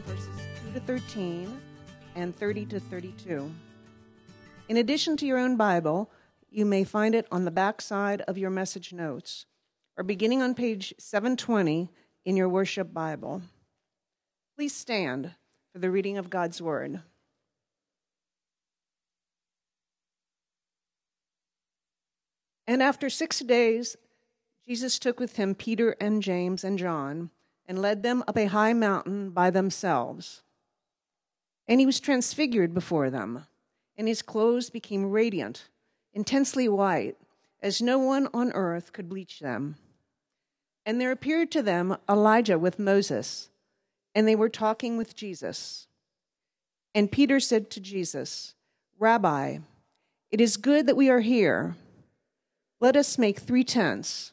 1, verses 2 to 13 and 30 to 32. In addition to your own Bible, you may find it on the back side of your message notes or beginning on page 720 in your worship Bible. Please stand for the reading of God's Word. And after six days, Jesus took with him Peter and James and John and led them up a high mountain by themselves. And he was transfigured before them, and his clothes became radiant, intensely white, as no one on earth could bleach them. And there appeared to them Elijah with Moses, and they were talking with Jesus. And Peter said to Jesus, Rabbi, it is good that we are here. Let us make three tents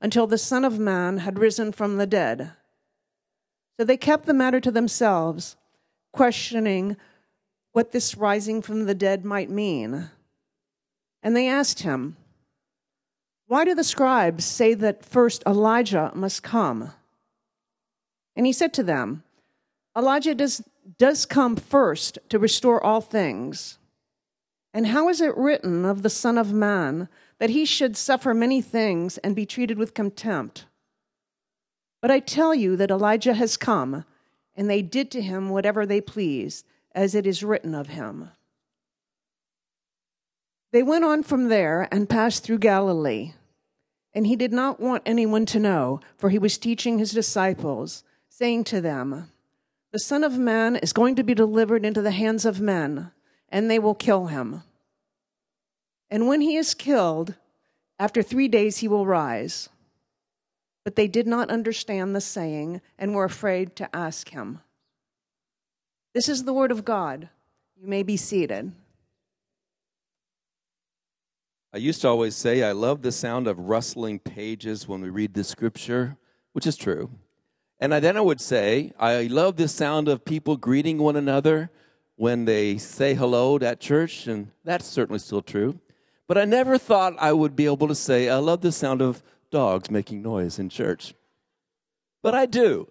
until the Son of Man had risen from the dead. So they kept the matter to themselves, questioning what this rising from the dead might mean. And they asked him, Why do the scribes say that first Elijah must come? And he said to them, Elijah does, does come first to restore all things. And how is it written of the Son of Man that he should suffer many things and be treated with contempt? But I tell you that Elijah has come, and they did to him whatever they pleased, as it is written of him. They went on from there and passed through Galilee. And he did not want anyone to know, for he was teaching his disciples, saying to them, The Son of Man is going to be delivered into the hands of men, and they will kill him. And when he is killed, after three days he will rise. But they did not understand the saying and were afraid to ask him. This is the word of God. You may be seated. I used to always say I love the sound of rustling pages when we read the scripture, which is true. And then I would say I love the sound of people greeting one another when they say hello at church, and that's certainly still true. But I never thought I would be able to say I love the sound of dogs making noise in church. But I do.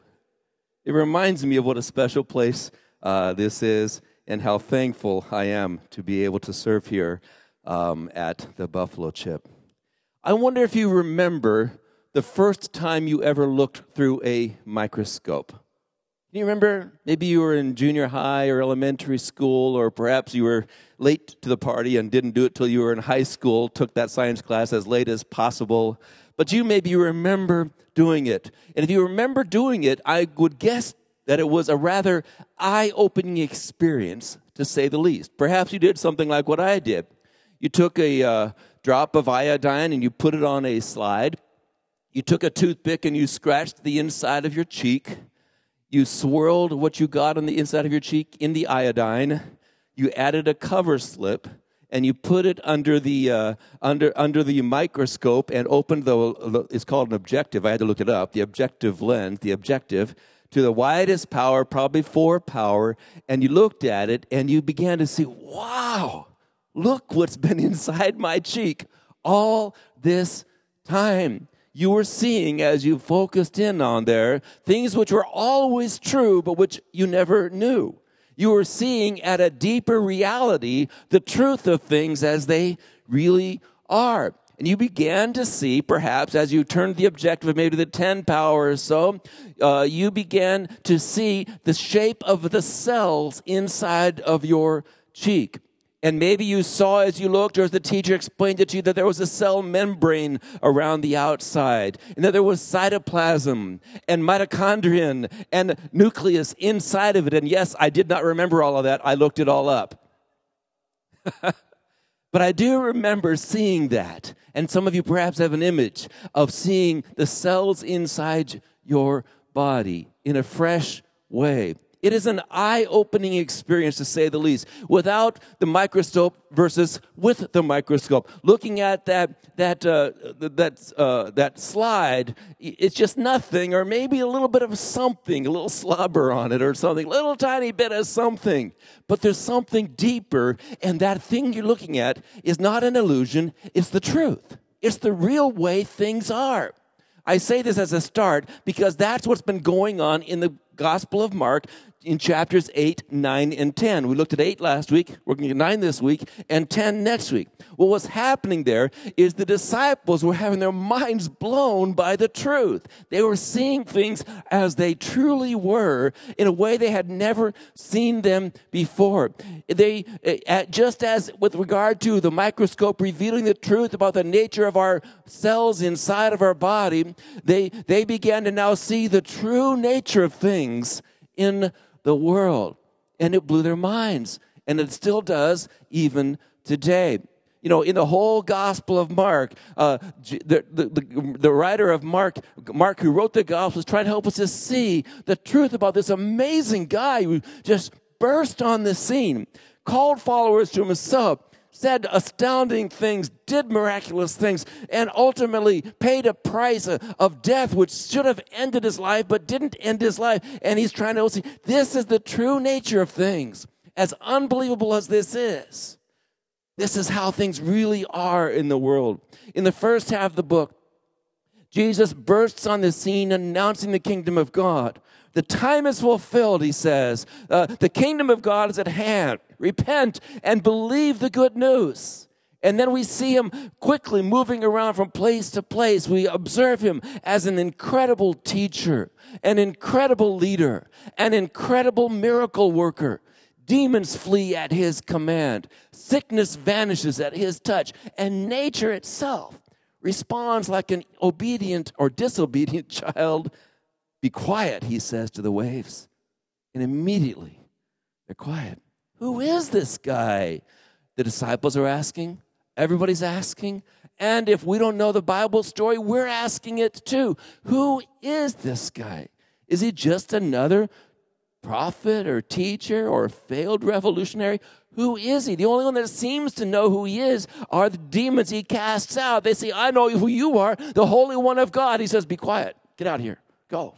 It reminds me of what a special place uh, this is and how thankful I am to be able to serve here um, at the Buffalo Chip. I wonder if you remember the first time you ever looked through a microscope. You remember? Maybe you were in junior high or elementary school, or perhaps you were late to the party and didn't do it till you were in high school, took that science class as late as possible but you maybe remember doing it. And if you remember doing it, I would guess that it was a rather eye opening experience, to say the least. Perhaps you did something like what I did. You took a uh, drop of iodine and you put it on a slide. You took a toothpick and you scratched the inside of your cheek. You swirled what you got on the inside of your cheek in the iodine. You added a cover slip and you put it under the uh, under under the microscope and opened the it's called an objective. I had to look it up. The objective lens, the objective to the widest power, probably four power, and you looked at it and you began to see, wow, look what's been inside my cheek all this time. You were seeing as you focused in on there things which were always true, but which you never knew you were seeing at a deeper reality the truth of things as they really are. And you began to see, perhaps, as you turned the objective maybe the 10 power or so, uh, you began to see the shape of the cells inside of your cheek. And maybe you saw as you looked, or as the teacher explained it to you, that there was a cell membrane around the outside, and that there was cytoplasm and mitochondrion and nucleus inside of it. And yes, I did not remember all of that. I looked it all up. but I do remember seeing that. And some of you perhaps have an image of seeing the cells inside your body in a fresh way. It is an eye opening experience to say the least. Without the microscope versus with the microscope. Looking at that, that, uh, that, uh, that slide, it's just nothing, or maybe a little bit of something, a little slobber on it or something, a little tiny bit of something. But there's something deeper, and that thing you're looking at is not an illusion, it's the truth. It's the real way things are. I say this as a start because that's what's been going on in the Gospel of Mark in chapters 8, 9, and 10. We looked at 8 last week, we're going to 9 this week, and 10 next week. Well, what's happening there is the disciples were having their minds blown by the truth. They were seeing things as they truly were in a way they had never seen them before. They, eh, just as with regard to the microscope revealing the truth about the nature of our cells inside of our body, they, they began to now see the true nature of things in the world. And it blew their minds. And it still does even today. You know, in the whole Gospel of Mark, uh, the, the, the, the, writer of Mark, Mark, who wrote the Gospel, is trying to help us to see the truth about this amazing guy who just burst on the scene, called followers to himself, said astounding things, did miraculous things, and ultimately paid a price of death, which should have ended his life, but didn't end his life. And he's trying to see this is the true nature of things. As unbelievable as this is, this is how things really are in the world. In the first half of the book, Jesus bursts on the scene announcing the kingdom of God. The time is fulfilled, he says. Uh, the kingdom of God is at hand. Repent and believe the good news. And then we see him quickly moving around from place to place. We observe him as an incredible teacher, an incredible leader, an incredible miracle worker. Demons flee at his command. Sickness vanishes at his touch. And nature itself responds like an obedient or disobedient child be quiet, he says to the waves. And immediately they're quiet. Who is this guy? The disciples are asking. Everybody's asking. And if we don't know the Bible story, we're asking it too. Who is this guy? Is he just another prophet or teacher or failed revolutionary? Who is he? The only one that seems to know who he is are the demons he casts out. They say, I know who you are, the Holy One of God. He says, Be quiet. Get out of here. Go.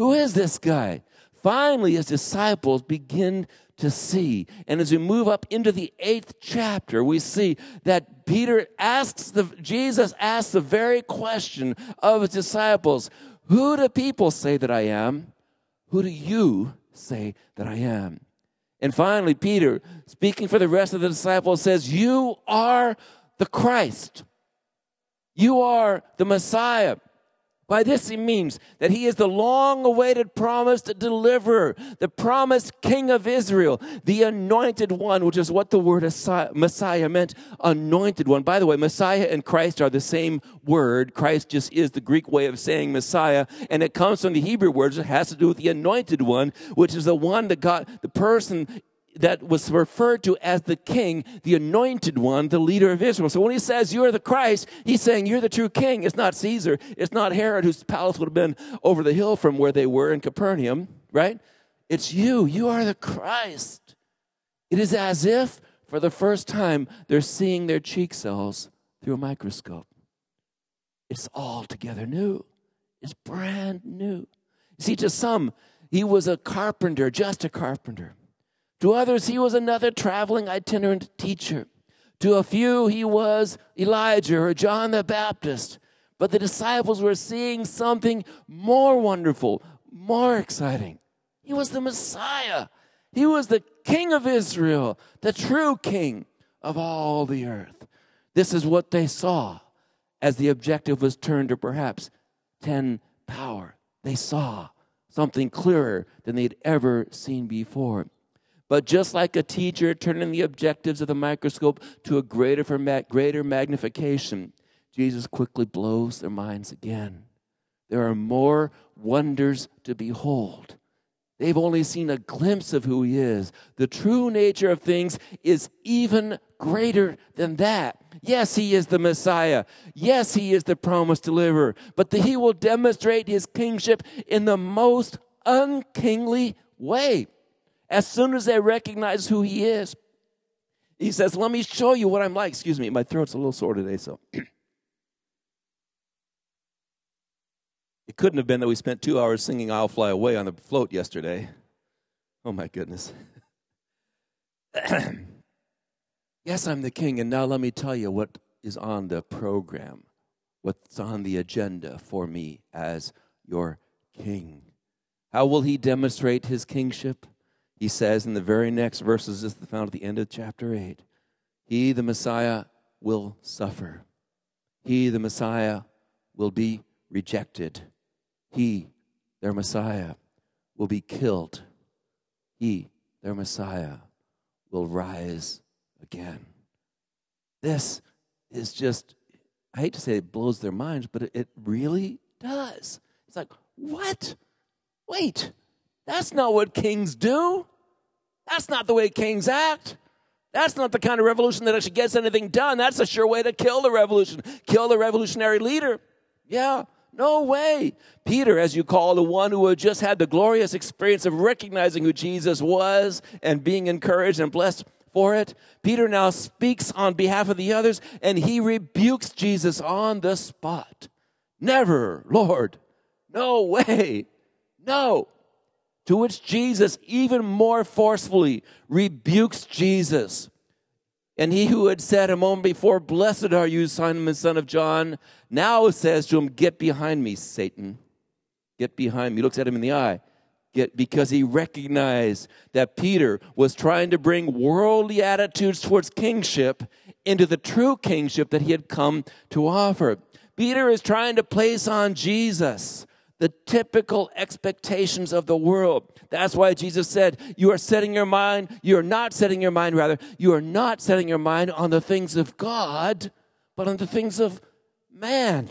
Who is this guy? Finally, his disciples begin to see. And as we move up into the eighth chapter, we see that Peter asks the, Jesus asks the very question of his disciples Who do people say that I am? Who do you say that I am? And finally, Peter, speaking for the rest of the disciples, says, You are the Christ. You are the Messiah. By this he means that he is the long awaited promised deliverer, the promised king of Israel, the anointed one, which is what the word Messiah meant, anointed one. By the way, Messiah and Christ are the same word. Christ just is the Greek way of saying Messiah, and it comes from the Hebrew words. It has to do with the anointed one, which is the one that got the person that was referred to as the king, the anointed one, the leader of Israel. So when he says you're the Christ, he's saying you're the true king. It's not Caesar. It's not Herod, whose palace would have been over the hill from where they were in Capernaum, right? It's you. You are the Christ. It is as if for the first time they're seeing their cheek cells through a microscope. It's altogether new. It's brand new. See, to some, he was a carpenter, just a carpenter. To others, he was another traveling itinerant teacher. To a few, he was Elijah or John the Baptist. But the disciples were seeing something more wonderful, more exciting. He was the Messiah. He was the King of Israel, the true King of all the earth. This is what they saw as the objective was turned to perhaps 10 power. They saw something clearer than they'd ever seen before. But just like a teacher turning the objectives of the microscope to a greater, greater magnification, Jesus quickly blows their minds again. There are more wonders to behold. They've only seen a glimpse of who he is. The true nature of things is even greater than that. Yes, he is the Messiah. Yes, he is the promised deliverer. But the, he will demonstrate his kingship in the most unkingly way. As soon as they recognize who he is, he says, Let me show you what I'm like. Excuse me, my throat's a little sore today, so. it couldn't have been that we spent two hours singing I'll Fly Away on the float yesterday. Oh my goodness. yes, I'm the king, and now let me tell you what is on the program, what's on the agenda for me as your king. How will he demonstrate his kingship? He says in the very next verses, this is found at the end of chapter 8 He, the Messiah, will suffer. He, the Messiah, will be rejected. He, their Messiah, will be killed. He, their Messiah, will rise again. This is just, I hate to say it blows their minds, but it, it really does. It's like, what? Wait, that's not what kings do. That's not the way kings act. That's not the kind of revolution that actually gets anything done. That's a sure way to kill the revolution, kill the revolutionary leader. Yeah, no way. Peter, as you call the one who had just had the glorious experience of recognizing who Jesus was and being encouraged and blessed for it, Peter now speaks on behalf of the others and he rebukes Jesus on the spot. Never, Lord. No way. No. To which Jesus even more forcefully rebukes Jesus. And he who had said a moment before, Blessed are you, Simon, son of John, now says to him, Get behind me, Satan. Get behind me. He looks at him in the eye. Get, because he recognized that Peter was trying to bring worldly attitudes towards kingship into the true kingship that he had come to offer. Peter is trying to place on Jesus the typical expectations of the world. That's why Jesus said, You are setting your mind, you are not setting your mind, rather, you are not setting your mind on the things of God, but on the things of man.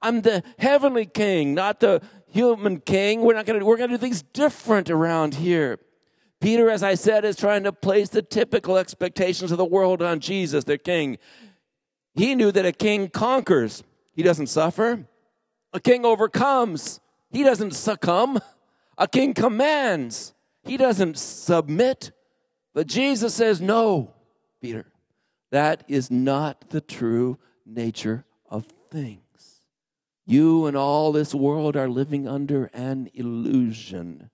I'm the heavenly king, not the human king. We're not gonna, we're gonna do things different around here. Peter, as I said, is trying to place the typical expectations of the world on Jesus, their king. He knew that a king conquers, he doesn't suffer. A king overcomes, he doesn't succumb. A king commands, he doesn't submit. But Jesus says, No, Peter, that is not the true nature of things. You and all this world are living under an illusion.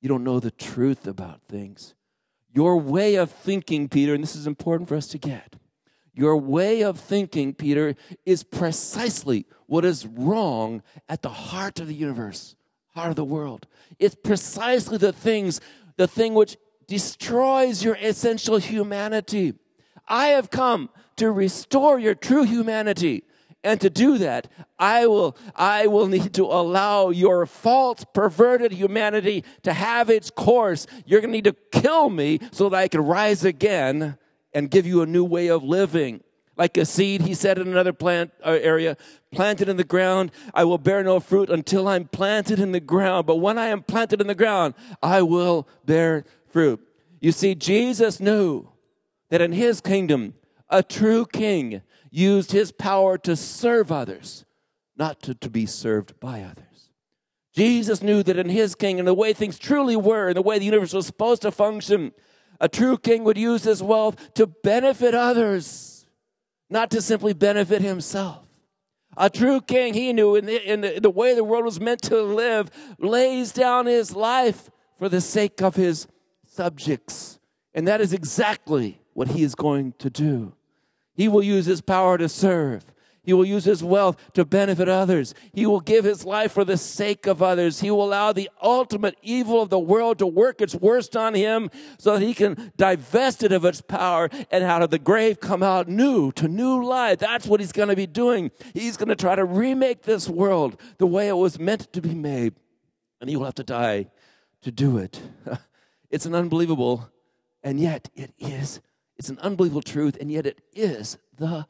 You don't know the truth about things. Your way of thinking, Peter, and this is important for us to get, your way of thinking, Peter, is precisely what is wrong at the heart of the universe, heart of the world. It's precisely the things, the thing which destroys your essential humanity. I have come to restore your true humanity. And to do that, I will, I will need to allow your false, perverted humanity to have its course. You're going to need to kill me so that I can rise again and give you a new way of living. Like a seed, he said in another plant uh, area, planted in the ground, I will bear no fruit until I'm planted in the ground. But when I am planted in the ground, I will bear fruit. You see, Jesus knew that in his kingdom, a true king used his power to serve others, not to, to be served by others. Jesus knew that in his kingdom, the way things truly were, and the way the universe was supposed to function, a true king would use his wealth to benefit others, not to simply benefit himself. A true king, he knew in the, in the, the way the world was meant to live, lays down his life for the sake of his subjects. And that is exactly what he is going to do. He will use his power to serve. He will use his wealth to benefit others. He will give his life for the sake of others. He will allow the ultimate evil of the world to work its worst on him so that he can divest it of its power and out of the grave come out new to new life. That's what he's going to be doing. He's going to try to remake this world the way it was meant to be made. And he will have to die to do it. It's an unbelievable, and yet it is. It's an unbelievable truth, and yet it is the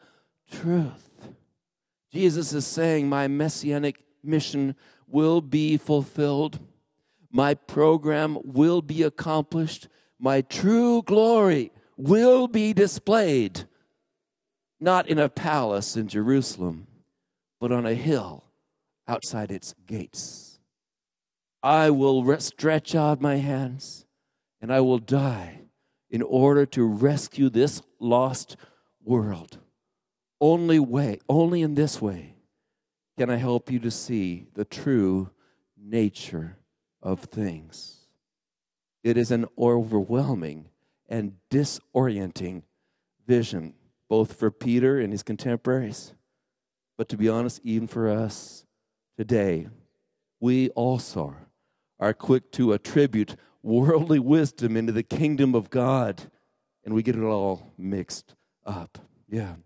truth. Jesus is saying, My messianic mission will be fulfilled, my program will be accomplished, my true glory will be displayed, not in a palace in Jerusalem, but on a hill outside its gates. I will stretch out my hands and I will die in order to rescue this lost world. Only way, only in this way can I help you to see the true nature of things. It is an overwhelming and disorienting vision, both for Peter and his contemporaries, but to be honest, even for us today. We also are quick to attribute worldly wisdom into the kingdom of God, and we get it all mixed up. Yeah.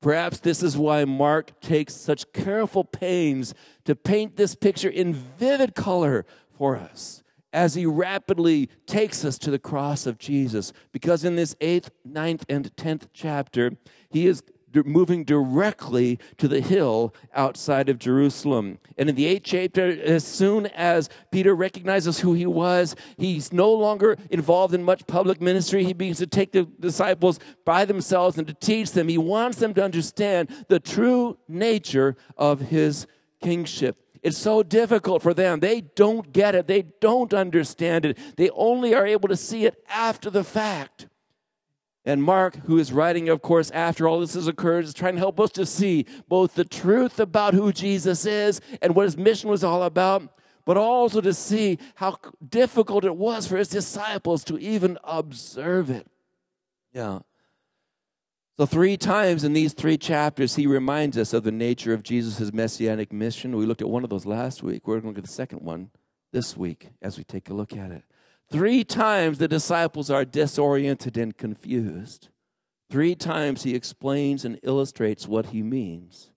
Perhaps this is why Mark takes such careful pains to paint this picture in vivid color for us as he rapidly takes us to the cross of Jesus. Because in this eighth, ninth, and tenth chapter, he is moving directly to the hill outside of Jerusalem. And in the eighth chapter, as soon as Peter recognizes who he was, he's no longer involved in much public ministry. He begins to take the disciples by themselves and to teach them. He wants them to understand the true nature of his kingship. It's so difficult for them. They don't get it. They don't understand it. They only are able to see it after the fact. And Mark, who is writing, of course, after all this has occurred, is trying to help us to see both the truth about who Jesus is and what his mission was all about, but also to see how difficult it was for his disciples to even observe it. Yeah. So, three times in these three chapters, he reminds us of the nature of Jesus' messianic mission. We looked at one of those last week. We're going to look at the second one this week as we take a look at it. Three times the disciples are disoriented and confused. Three times he explains and illustrates what he means.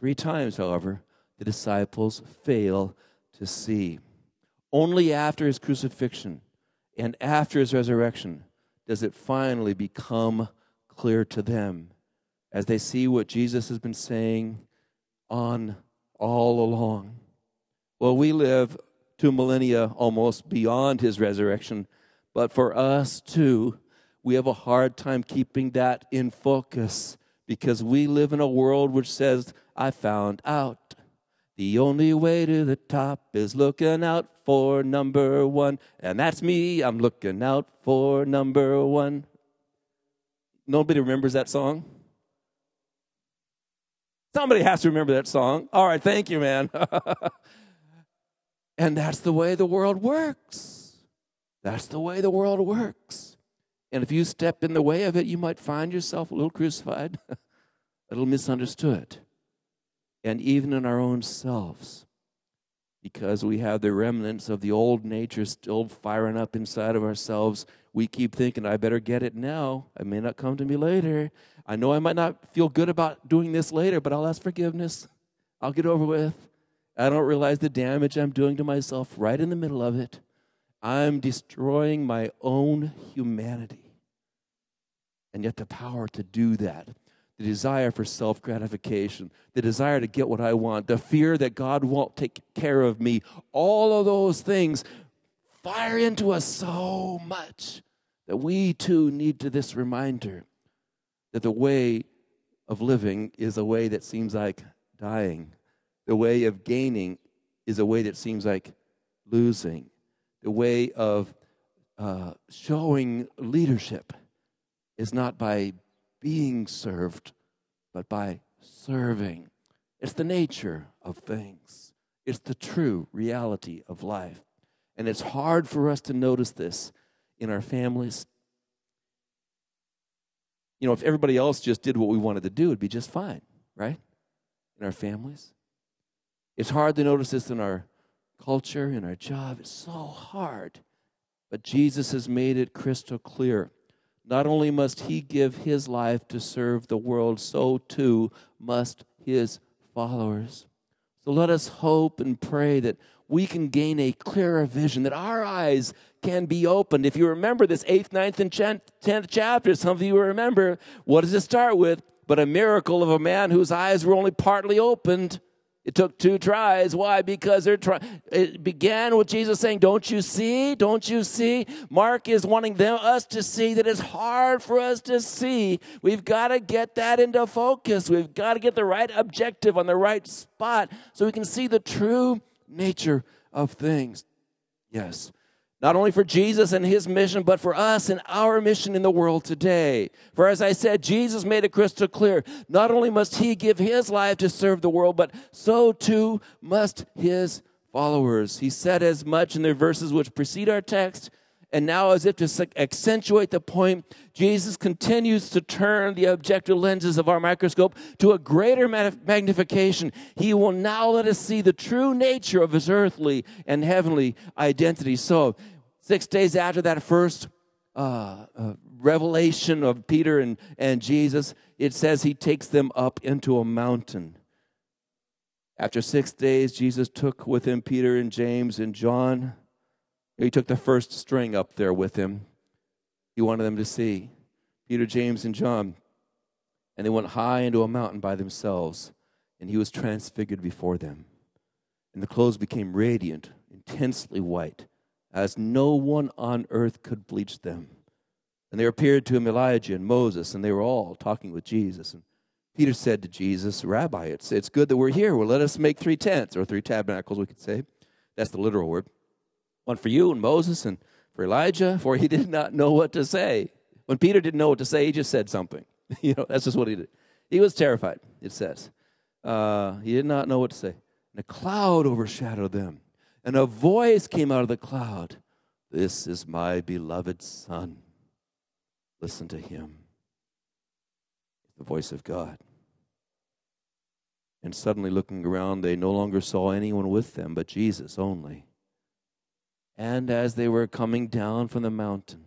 Three times, however, the disciples fail to see. Only after his crucifixion and after his resurrection does it finally become clear to them as they see what Jesus has been saying on all along. Well, we live two millennia almost beyond his resurrection. But for us too, we have a hard time keeping that in focus because we live in a world which says, I found out the only way to the top is looking out for number one. And that's me. I'm looking out for number one. Nobody remembers that song? Somebody has to remember that song. All right, thank you, man. And that's the way the world works. That's the way the world works. And if you step in the way of it, you might find yourself a little crucified, a little misunderstood. And even in our own selves, because we have the remnants of the old nature still firing up inside of ourselves, we keep thinking, I better get it now. It may not come to me later. I know I might not feel good about doing this later, but I'll ask forgiveness. I'll get over with. I don't realize the damage I'm doing to myself right in the middle of it. I'm destroying my own humanity. And yet, the power to do that, the desire for self gratification, the desire to get what I want, the fear that God won't take care of me, all of those things fire into us so much that we too need to this reminder that the way of living is a way that seems like dying the way of gaining is a way that seems like losing. The way of uh, showing leadership is not by being served, but by serving. It's the nature of things, it's the true reality of life. And it's hard for us to notice this in our families. You know, if everybody else just did what we wanted to do, it'd be just fine, right? In our families. It's hard to notice this in our culture, in our job. It's so hard. But Jesus has made it crystal clear. Not only must he give his life to serve the world, so too must his followers. So let us hope and pray that we can gain a clearer vision, that our eyes can be opened. If you remember this eighth, ninth, and tenth chapter, some of you remember, what does it start with? But a miracle of a man whose eyes were only partly opened. It took two tries. Why? Because they're trying. It began with Jesus saying, "Don't you see? Don't you see?" Mark is wanting them us to see that it's hard for us to see. We've got to get that into focus. We've got to get the right objective on the right spot so we can see the true nature of things. Yes. Not only for Jesus and his mission, but for us and our mission in the world today. For as I said, Jesus made it crystal clear not only must he give his life to serve the world, but so too must his followers. He said as much in the verses which precede our text. And now, as if to accentuate the point, Jesus continues to turn the objective lenses of our microscope to a greater magnification. He will now let us see the true nature of his earthly and heavenly identity. So, six days after that first uh, uh, revelation of Peter and, and Jesus, it says he takes them up into a mountain. After six days, Jesus took with him Peter and James and John. He took the first string up there with him. He wanted them to see Peter, James, and John. And they went high into a mountain by themselves, and he was transfigured before them. And the clothes became radiant, intensely white, as no one on earth could bleach them. And there appeared to him Elijah and Moses, and they were all talking with Jesus. And Peter said to Jesus, Rabbi, it's, it's good that we're here. Well, let us make three tents, or three tabernacles, we could say. That's the literal word. One for you and Moses and for Elijah, for he did not know what to say. When Peter didn't know what to say, he just said something. you know, that's just what he did. He was terrified, it says. Uh, he did not know what to say. And a cloud overshadowed them, and a voice came out of the cloud This is my beloved Son. Listen to him. The voice of God. And suddenly looking around, they no longer saw anyone with them but Jesus only. And as they were coming down from the mountain,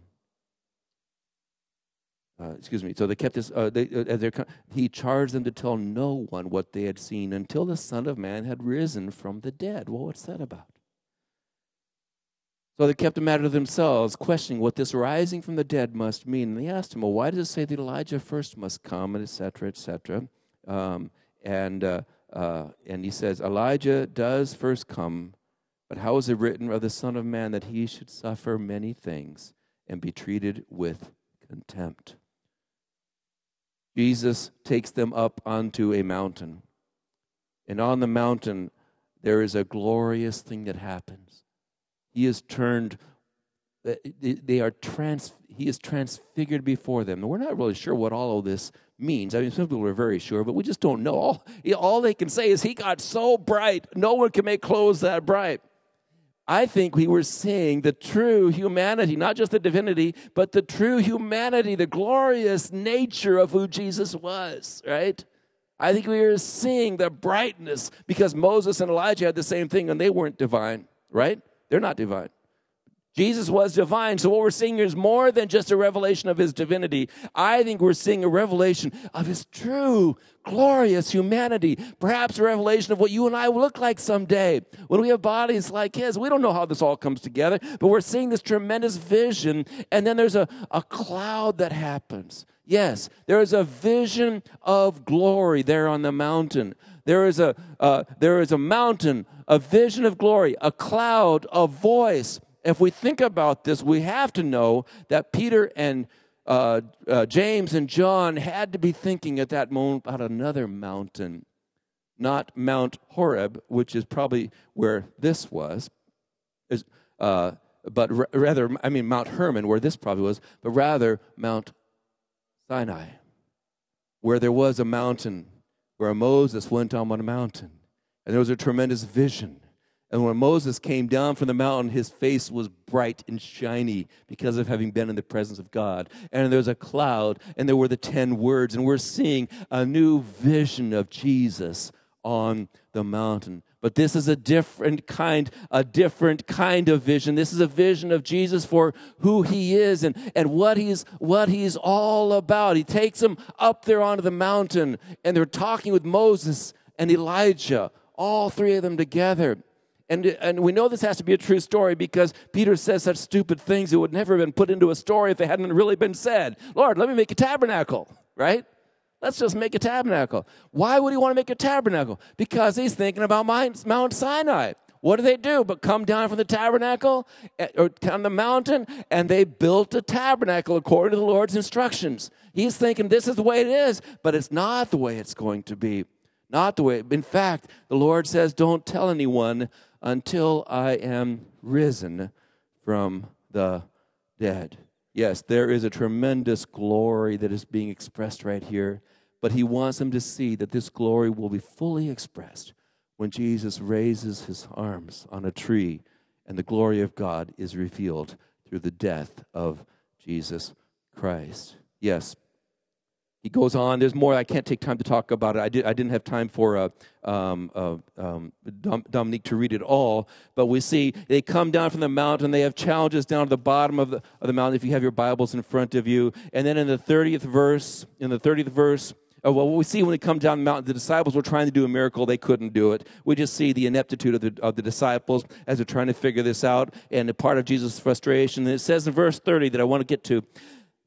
uh, excuse me, so they kept this, uh, they, uh, he charged them to tell no one what they had seen until the Son of Man had risen from the dead. Well, what's that about? So they kept the matter to themselves, questioning what this rising from the dead must mean. And they asked him, Well, why does it say that Elijah first must come, and etc., etc.? Um, and, uh, uh, and he says, Elijah does first come, but how is it written of the Son of Man that he should suffer many things and be treated with contempt? Jesus takes them up onto a mountain. And on the mountain, there is a glorious thing that happens. He is turned, uh, they are trans, he is transfigured before them. And we're not really sure what all of this means. I mean, some people are very sure, but we just don't know. All, all they can say is he got so bright, no one can make clothes that bright. I think we were seeing the true humanity, not just the divinity, but the true humanity, the glorious nature of who Jesus was, right? I think we were seeing the brightness because Moses and Elijah had the same thing and they weren't divine, right? They're not divine. Jesus was divine. So, what we're seeing is more than just a revelation of his divinity. I think we're seeing a revelation of his true, glorious humanity. Perhaps a revelation of what you and I will look like someday when we have bodies like his. We don't know how this all comes together, but we're seeing this tremendous vision. And then there's a, a cloud that happens. Yes, there is a vision of glory there on the mountain. There is a, uh, there is a mountain, a vision of glory, a cloud, a voice if we think about this, we have to know that Peter and uh, uh, James and John had to be thinking at that moment about another mountain, not Mount Horeb, which is probably where this was, is, uh, but r- rather, I mean, Mount Hermon, where this probably was, but rather Mount Sinai, where there was a mountain where Moses went on a mountain, and there was a tremendous vision and when Moses came down from the mountain, his face was bright and shiny because of having been in the presence of God. And there was a cloud, and there were the 10 words. And we're seeing a new vision of Jesus on the mountain. But this is a different kind, a different kind of vision. This is a vision of Jesus for who he is and, and what he's what he's all about. He takes them up there onto the mountain, and they're talking with Moses and Elijah, all three of them together. And, and we know this has to be a true story because Peter says such stupid things that would never have been put into a story if they hadn't really been said. Lord, let me make a tabernacle, right? Let's just make a tabernacle. Why would he want to make a tabernacle? Because he's thinking about Mount Sinai. What do they do but come down from the tabernacle eh, or down the mountain and they built a tabernacle according to the Lord's instructions? He's thinking this is the way it is, but it's not the way it's going to be. Not the way. In fact, the Lord says, don't tell anyone until I am risen from the dead. Yes, there is a tremendous glory that is being expressed right here, but he wants them to see that this glory will be fully expressed when Jesus raises his arms on a tree and the glory of God is revealed through the death of Jesus Christ. Yes, he goes on. There's more. I can't take time to talk about it. I, did, I didn't have time for uh, um, uh, um, Dominique to read it all. But we see they come down from the mountain. They have challenges down to the bottom of the, of the mountain if you have your Bibles in front of you. And then in the 30th verse, in the 30th verse, uh, well, we see when they come down the mountain, the disciples were trying to do a miracle. They couldn't do it. We just see the ineptitude of the, of the disciples as they're trying to figure this out and a part of Jesus' frustration. And it says in verse 30 that I want to get to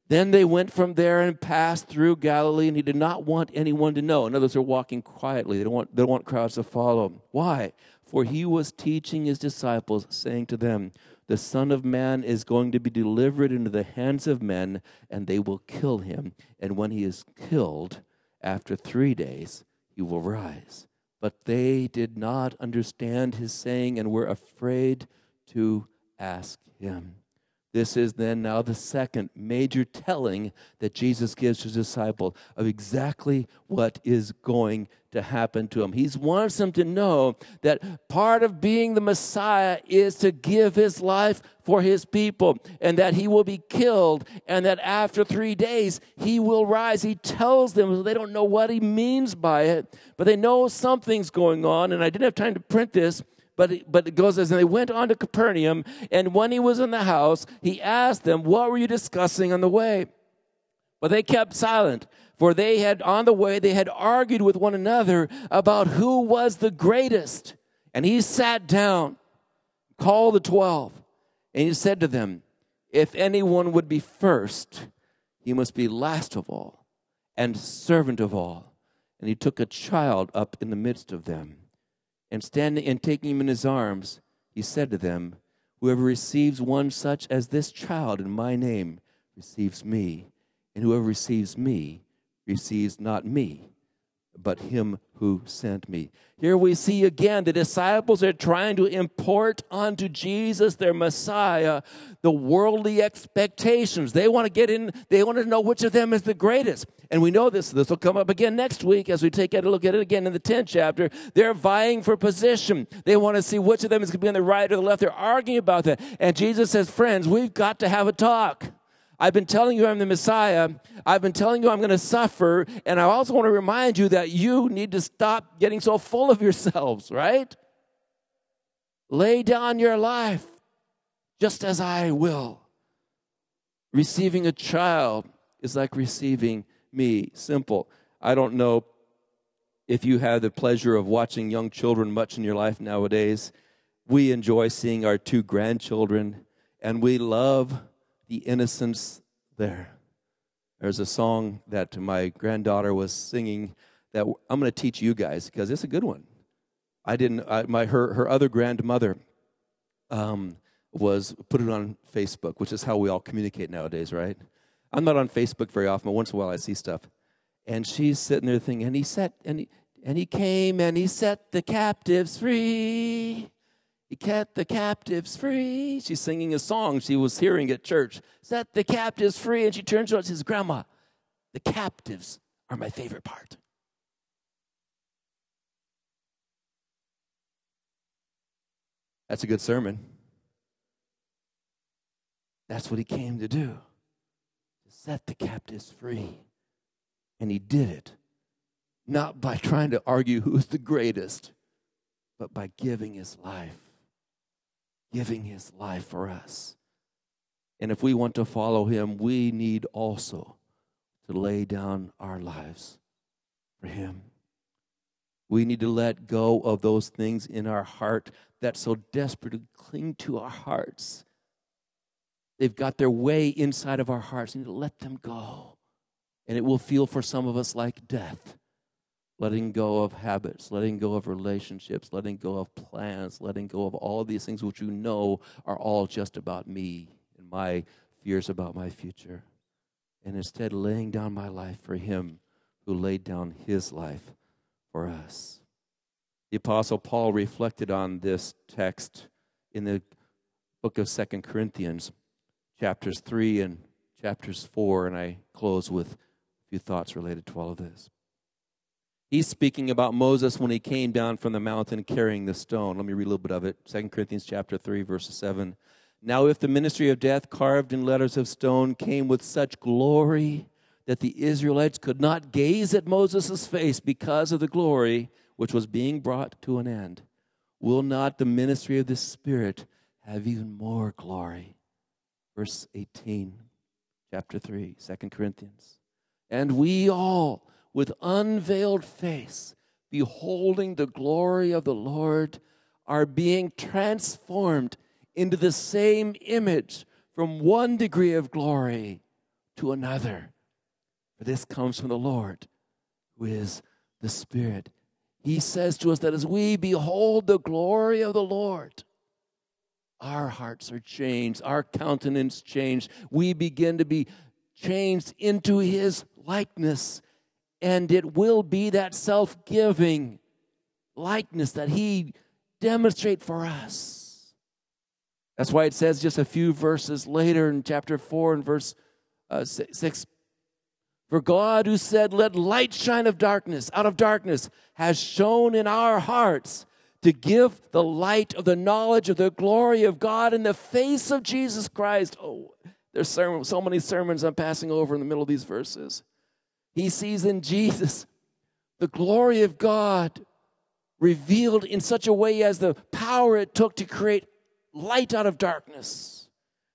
then they went from there and passed through Galilee, and he did not want anyone to know. In other words, they're walking quietly. They don't want, they don't want crowds to follow. Why? For he was teaching his disciples, saying to them, The Son of Man is going to be delivered into the hands of men, and they will kill him. And when he is killed, after three days, he will rise. But they did not understand his saying and were afraid to ask him. This is then now the second major telling that Jesus gives to his disciple of exactly what is going to happen to him. He wants them to know that part of being the Messiah is to give his life for his people and that he will be killed and that after three days he will rise. He tells them they don't know what he means by it, but they know something's going on. And I didn't have time to print this but it, but it goes as and they went on to Capernaum, and when he was in the house, he asked them, "What were you discussing on the way?" But they kept silent, for they had on the way they had argued with one another about who was the greatest. And he sat down, called the twelve, and he said to them, "If anyone would be first, he must be last of all, and servant of all." And he took a child up in the midst of them and standing and taking him in his arms, he said to them, Whoever receives one such as this child in my name receives me, and whoever receives me receives not me, but him who sent me. Here we see again the disciples are trying to import onto Jesus, their Messiah, the worldly expectations. They want to get in, they want to know which of them is the greatest. And we know this, this will come up again next week as we take a look at it again in the 10th chapter. They're vying for position. They want to see which of them is going to be on the right or the left. They're arguing about that. And Jesus says, Friends, we've got to have a talk. I've been telling you I'm the Messiah. I've been telling you I'm going to suffer. And I also want to remind you that you need to stop getting so full of yourselves, right? Lay down your life just as I will. Receiving a child is like receiving me. Simple. I don't know if you have the pleasure of watching young children much in your life nowadays. We enjoy seeing our two grandchildren, and we love the innocence there. There's a song that my granddaughter was singing that I'm going to teach you guys because it's a good one. I didn't. I, my her her other grandmother um, was put it on Facebook, which is how we all communicate nowadays, right? I'm not on Facebook very often, but once in a while I see stuff. And she's sitting there thinking, and he set and he and he came and he set the captives free. He kept the captives free. She's singing a song she was hearing at church. Set the captives free. And she turns around and says, Grandma, the captives are my favorite part. That's a good sermon. That's what he came to do to set the captives free. And he did it not by trying to argue who's the greatest, but by giving his life giving his life for us. And if we want to follow him, we need also to lay down our lives for him. We need to let go of those things in our heart that so desperately cling to our hearts. They've got their way inside of our hearts. We need to let them go. And it will feel for some of us like death letting go of habits, letting go of relationships, letting go of plans, letting go of all of these things which you know are all just about me and my fears about my future. And instead, laying down my life for Him who laid down His life for us. The Apostle Paul reflected on this text in the book of Second Corinthians, chapters 3 and chapters 4, and I close with a few thoughts related to all of this. He's speaking about Moses when he came down from the mountain carrying the stone. Let me read a little bit of it. Second Corinthians chapter 3, verse 7. Now, if the ministry of death carved in letters of stone came with such glory that the Israelites could not gaze at Moses' face because of the glory which was being brought to an end, will not the ministry of the Spirit have even more glory? Verse 18, chapter 3, 2 Corinthians. And we all, with unveiled face, beholding the glory of the Lord, are being transformed into the same image from one degree of glory to another. For this comes from the Lord, who is the Spirit. He says to us that as we behold the glory of the Lord, our hearts are changed, our countenance changed. We begin to be changed into His likeness, and it will be that self giving likeness that He demonstrate for us. That's why it says just a few verses later in chapter 4 and verse uh, 6 For God, who said, Let light shine of darkness, out of darkness, has shone in our hearts to give the light of the knowledge of the glory of God in the face of Jesus Christ. Oh, there's so many sermons I'm passing over in the middle of these verses. He sees in Jesus the glory of God revealed in such a way as the power it took to create light out of darkness.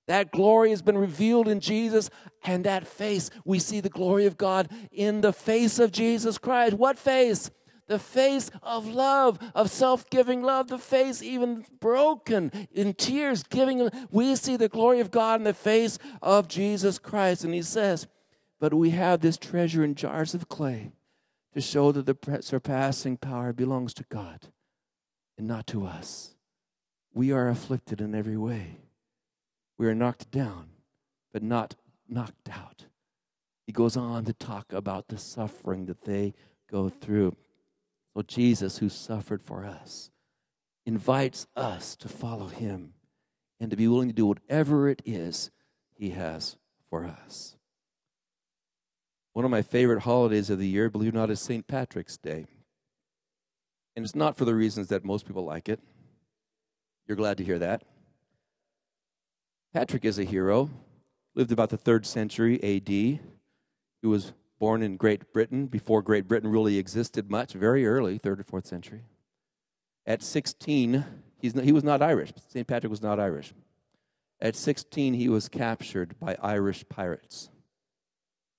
That glory has been revealed in Jesus, and that face, we see the glory of God in the face of Jesus Christ. What face? The face of love, of self giving love, the face even broken in tears, giving. We see the glory of God in the face of Jesus Christ. And he says, But we have this treasure in jars of clay to show that the surpassing power belongs to God and not to us. We are afflicted in every way. We are knocked down, but not knocked out. He goes on to talk about the suffering that they go through. So, Jesus, who suffered for us, invites us to follow him and to be willing to do whatever it is he has for us. One of my favorite holidays of the year, believe it or not, is St. Patrick's Day. And it's not for the reasons that most people like it. You're glad to hear that. Patrick is a hero, lived about the third century AD. He was born in Great Britain before Great Britain really existed much, very early, third or fourth century. At 16, he's, he was not Irish. St. Patrick was not Irish. At 16, he was captured by Irish pirates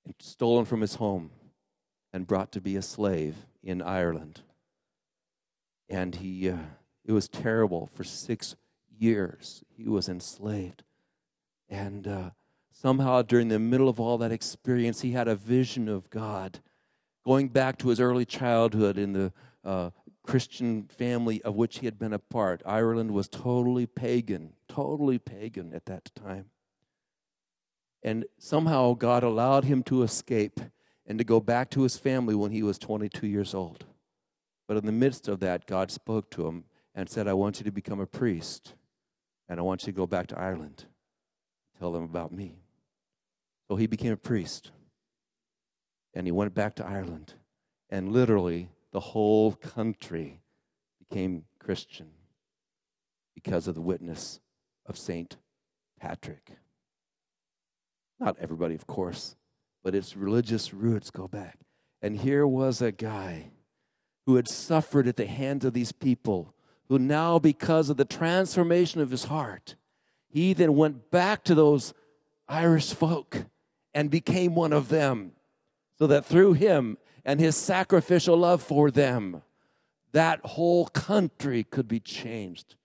and stolen from his home and brought to be a slave in Ireland. And he. Uh, it was terrible. For six years, he was enslaved. And uh, somehow, during the middle of all that experience, he had a vision of God. Going back to his early childhood in the uh, Christian family of which he had been a part, Ireland was totally pagan, totally pagan at that time. And somehow, God allowed him to escape and to go back to his family when he was 22 years old. But in the midst of that, God spoke to him and said, I want you to become a priest, and I want you to go back to Ireland. Tell them about me. So he became a priest, and he went back to Ireland, and literally the whole country became Christian because of the witness of Saint Patrick. Not everybody, of course, but its religious roots go back. And here was a guy who had suffered at the hands of these people who now, because of the transformation of his heart, he then went back to those Irish folk and became one of them, so that through him and his sacrificial love for them, that whole country could be changed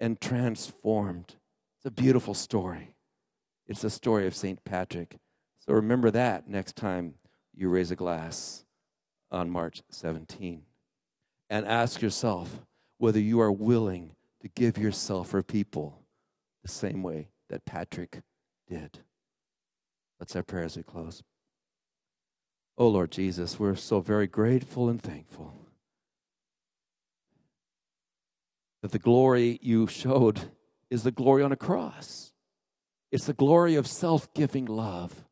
and transformed. It's a beautiful story. It's the story of St. Patrick. So remember that next time you raise a glass on March 17. And ask yourself, whether you are willing to give yourself for people the same way that Patrick did. Let's have prayer as we close. Oh Lord Jesus, we're so very grateful and thankful that the glory you showed is the glory on a cross. It's the glory of self giving love.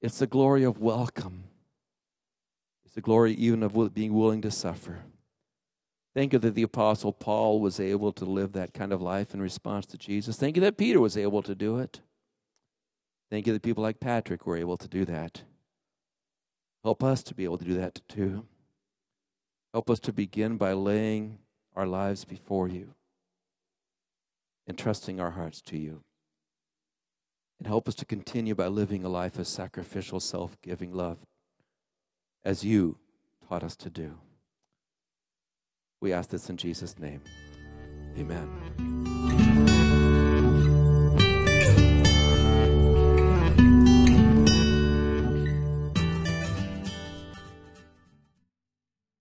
It's the glory of welcome. It's the glory even of being willing to suffer. Thank you that the Apostle Paul was able to live that kind of life in response to Jesus. Thank you that Peter was able to do it. Thank you that people like Patrick were able to do that. Help us to be able to do that too. Help us to begin by laying our lives before you and trusting our hearts to you. And help us to continue by living a life of sacrificial, self giving love as you taught us to do. We ask this in Jesus' name. Amen.